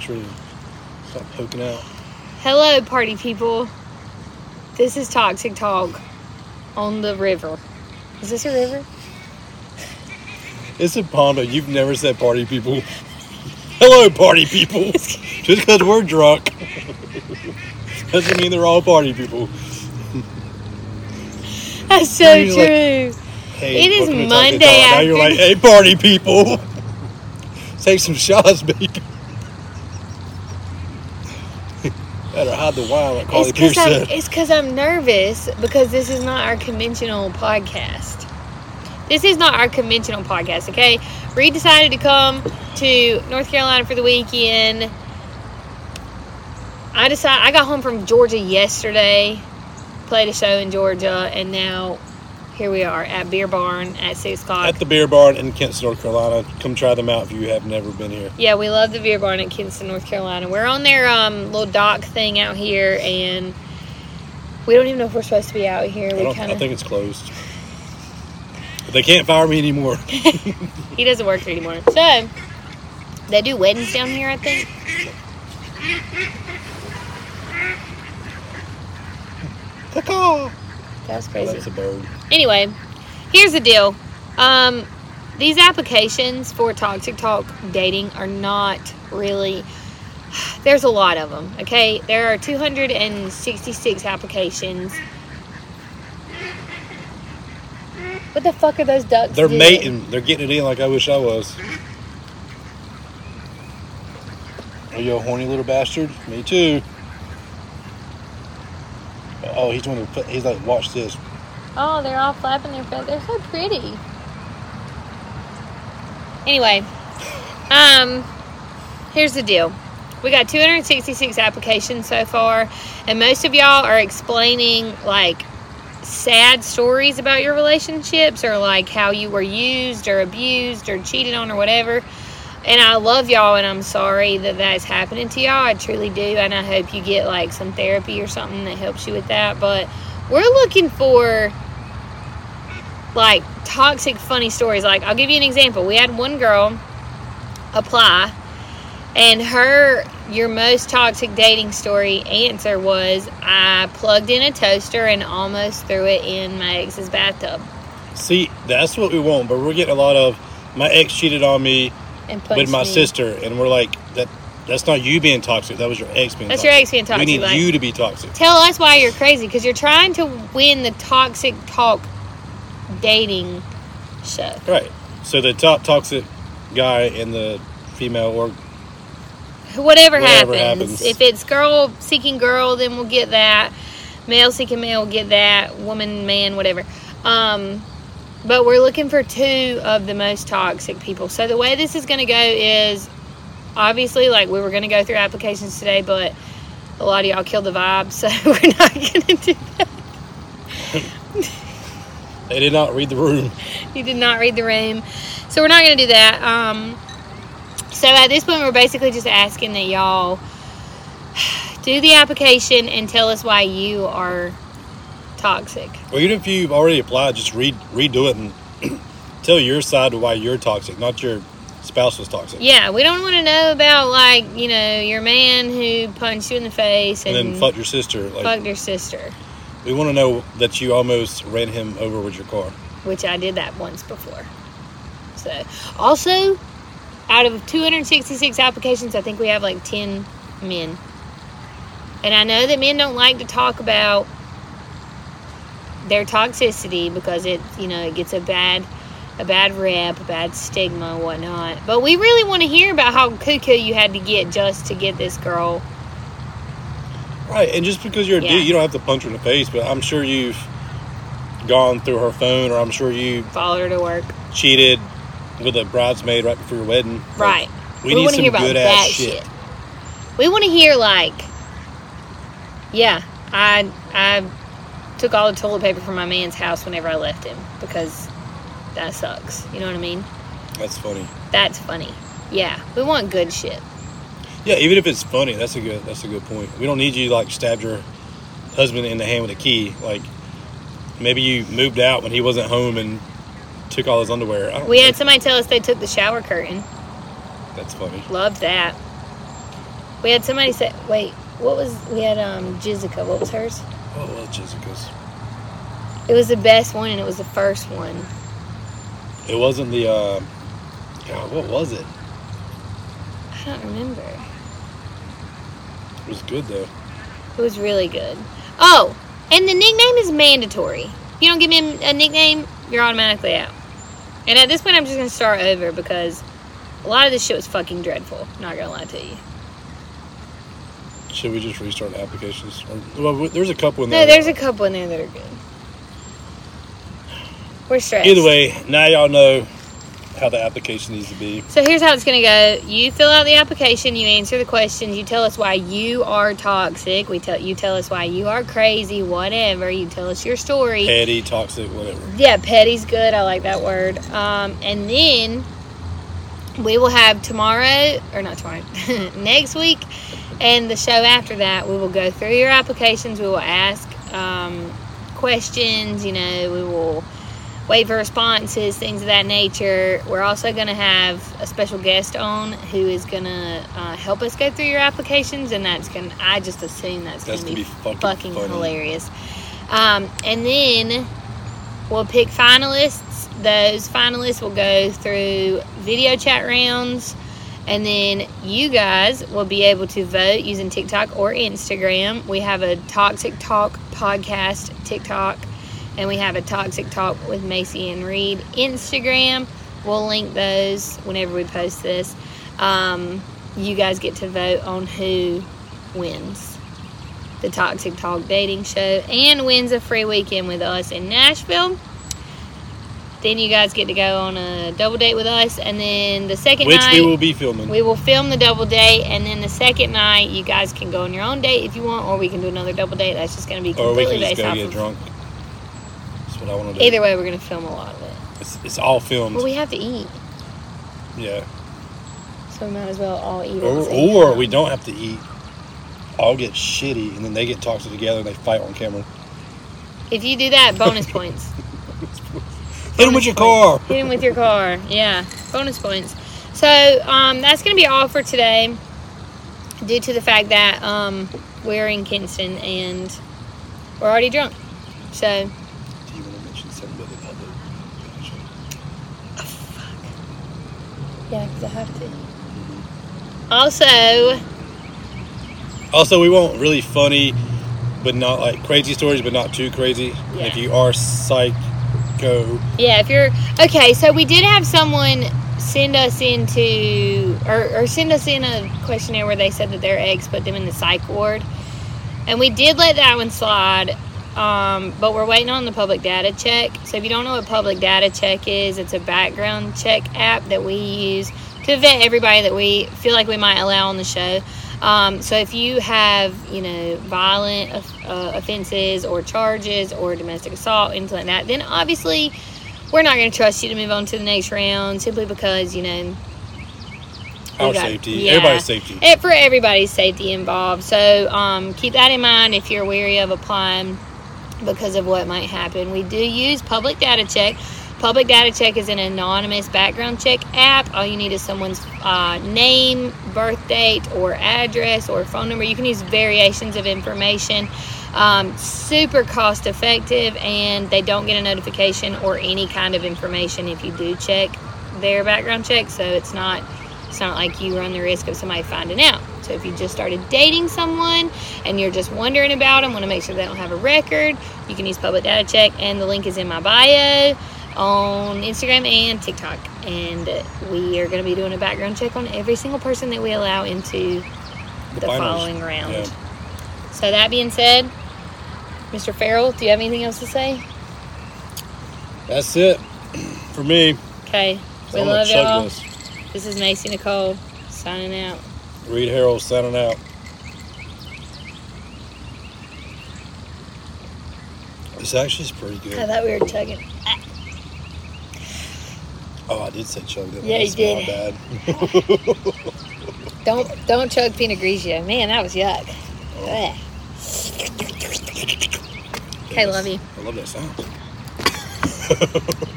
make sure you stop poking out. Hello, party people. This is Toxic Talk on the river. Is this a river? It's a Pondo. You've never said party people. Hello, party people. Just because we're drunk doesn't mean they're all party people. That's so You're like- true. Hey, It is welcome to Talk Monday Now you're like, hey, party people. Take some shots, baby. The wine, like Carly It's Pierce because I'm, said. it's 'cause I'm nervous because this is not our conventional podcast. This is not our conventional podcast, okay? Reed decided to come to North Carolina for the weekend. I decided I got home from Georgia yesterday, played a show in Georgia, and now here we are at Beer Barn at six o'clock. At the beer barn in Kinston, North Carolina. Come try them out if you have never been here. Yeah, we love the beer barn in Kinston, North Carolina. We're on their um, little dock thing out here, and we don't even know if we're supposed to be out here. I, We don't, kind I think it's closed. But they can't fire me anymore. he doesn't work here anymore. So they do weddings down here, I think. Caw-caw. That was Oh, crazy. that's a bird. Anyway, here's the deal. Um, these applications for toxic talk dating are not really. There's a lot of them. Okay, there are 266 applications. What the fuck are those ducks? They're doing? mating. They're getting it in like I wish I was. Are you a horny little bastard? Me too. Oh, he's the, he's like, watch this. Oh, they're all flapping their feathers. They're so pretty. Anyway, um, here's the deal. We got 266 applications so far, and most of y'all are explaining like sad stories about your relationships or like how you were used or abused or cheated on or whatever. And I love y'all, and I'm sorry that that's happening to y'all. I truly do, and I hope you get like some therapy or something that helps you with that. But we're looking for like toxic funny stories like i'll give you an example we had one girl apply and her your most toxic dating story answer was i plugged in a toaster and almost threw it in my ex's bathtub See, that's what we want, but we're getting a lot of my ex cheated on me and punched with my me. sister, and we're like, that. That's not you being toxic. That was your ex being. Toxic. That's toxic. your ex being toxic, We need like- you to be toxic. tell us why you're crazy because you're trying to win the toxic talk dating show Right. So the top toxic guy and the female or whatever, Whatever happens. happens. If it's girl seeking girl, then we'll get that. Male seeking male, we'll get that. Woman, man, whatever. Um, but we're looking for two of the most toxic people. So the way this is going to go is obviously like we were going to go through applications today, but a lot of y'all killed the vibe, so we're not going to do that. they did not read the room. You did not read the room, so we're not going to do that. Um, so at this point, we're basically just asking that y'all do the application and tell us why you are toxic. Or even if you've already applied, just read redo it and tell your side of why you're toxic, not your spouse was toxic. Yeah, we don't want to know about like you know your man who punched you in the face and, And then fuck your sister. Like fucked your sister, we want to know that you almost ran him over with your car. which I did that once before. So also, out of 266 applications, I think we have like 10 men. And I know that men don't like to talk about their toxicity because it, you know, it gets a bad, a bad rep, a bad stigma, whatnot. But we really want to hear about how cuckoo you had to get just to get this girl. Right, and just because you're a Yeah. dude, you don't have to punch her in the face. But I'm sure you've gone through her phone, or I'm sure you Followed her to work. cheated with a bridesmaid right before your wedding. Like, Right. we, need some good ass shit. We want to hear like, yeah, I I took all the toilet paper from my man's house whenever I left him because that sucks. You know what I mean? That's funny. That's funny. Yeah, we want good shit. Yeah, even if it's funny, that's a good that's a good point. We don't need you like stabbed your husband in the hand with a key. Like maybe you moved out when he wasn't home and took all his underwear. We know. had somebody tell us they took the shower curtain. That's funny. Loved that. We had somebody say, wait, what was, we had um Jessica. What was hers? Oh, well, Jessica's. It was the best one and it was the first one. It wasn't the. Uh, God, what was it? I don't remember. It was good though. It was really good. Oh, and the nickname is mandatory. If you don't give me a nickname, you're automatically out. And at this point, I'm just going to start over because a lot of this shit was fucking dreadful. Not going to lie to you. Should we just restart the applications? Or, well, there's a couple in there. No, there's a couple in there that are good. We're stressed. Either way, now y'all know how the application needs to be. So here's how it's going to go. You fill out the application, you answer the questions, you tell us why you are toxic, we tell you tell us why you are crazy, whatever. You tell us your story. Petty, toxic, whatever. Yeah, petty's good. I like that word. Um, and then we will have tomorrow, or not tomorrow, next week, and the show after that. We will go through your applications. We will ask um, questions. You know, we will wait for responses, things of that nature. We're also going to have a special guest on who is going to uh, help us go through your applications, and that's going. to I just assume that's, That's going to be, be fucking fucking hilarious. Um, and then we'll pick finalists. Those finalists will go through video chat rounds. And then you guys will be able to vote using TikTok or Instagram. We have a Toxic Talk podcast TikTok, and we have a Toxic Talk with Macy and Reed Instagram. We'll link those whenever we post this. Um, you guys get to vote on who wins the Toxic Talk dating show and wins a free weekend with us in Nashville. Then you guys get to go on a double date with us, and then the second Which night we will be filming. we will film the double date, and then the second night you guys can go on your own date if you want, or we can do another double date. That's just going to be completely or we can just based go get of. drunk. That's what I want to do. Either way, we're going to film a lot of it. It's, it's all filmed. But we have to eat, yeah. so we might as well all eat. at Or, or we don't have to eat. I'll get shitty, and then they get toxic together, and they fight on camera. If you do that, bonus points. Hit him with your car. Hit him with your car. Yeah, bonus points. So um, that's going to be all for today, due to the fact that um, we're in Kinston and we're already drunk. So Do you want to mention something about the public? yeah, because I have to. Also, Also, we want really funny, but not like crazy stories, but not too crazy. Yeah. If you are psycho, yeah, if you're okay, so we did have someone send us into or, or send us in a questionnaire where they said that their eggs put them in the psych ward, and we did let that one slide. Um, but we're waiting on the public data check. So if you don't know what public data check is, it's a background check app that we use to vet everybody that we feel like we might allow on the show. Um, so if you have, you know, violent uh, offenses or charges or domestic assault, anything like that, then obviously we're not going to trust you to move on to the next round simply because, you know, our got- safety, yeah. everybody's safety. it, for everybody's safety involved. So um, keep that in mind if you're wary of applying because of what might happen. We do use Public Data Check. Public Data Check is an anonymous background check app. All you need is someone's uh, name, birth date, or address, or phone number. You can use variations of information. Um, super cost effective, and they don't get a notification or any kind of information if you do check their background check. So it's not it's not like you run the risk of somebody finding out. So if you just started dating someone and you're just wondering about them, want to make sure they don't have a record, you can use Public Data Check, and the link is in my bio on Instagram and TikTok. And we are going to be doing a background check on every single person that we allow into the, finals. following round. Yeah. So that being said, Mr. Farrell, do you have anything else to say? That's it for me. Okay, we love y'all. this. This is Macy Nicole signing out. Reed Harold signing out. This actually is pretty good. I thought we were chugging. Oh, I did say chug that. Yeah, you did. Bad. Don't don't chug Pinot Grigio. Man, that was yuck. Okay, love you. I love that sound.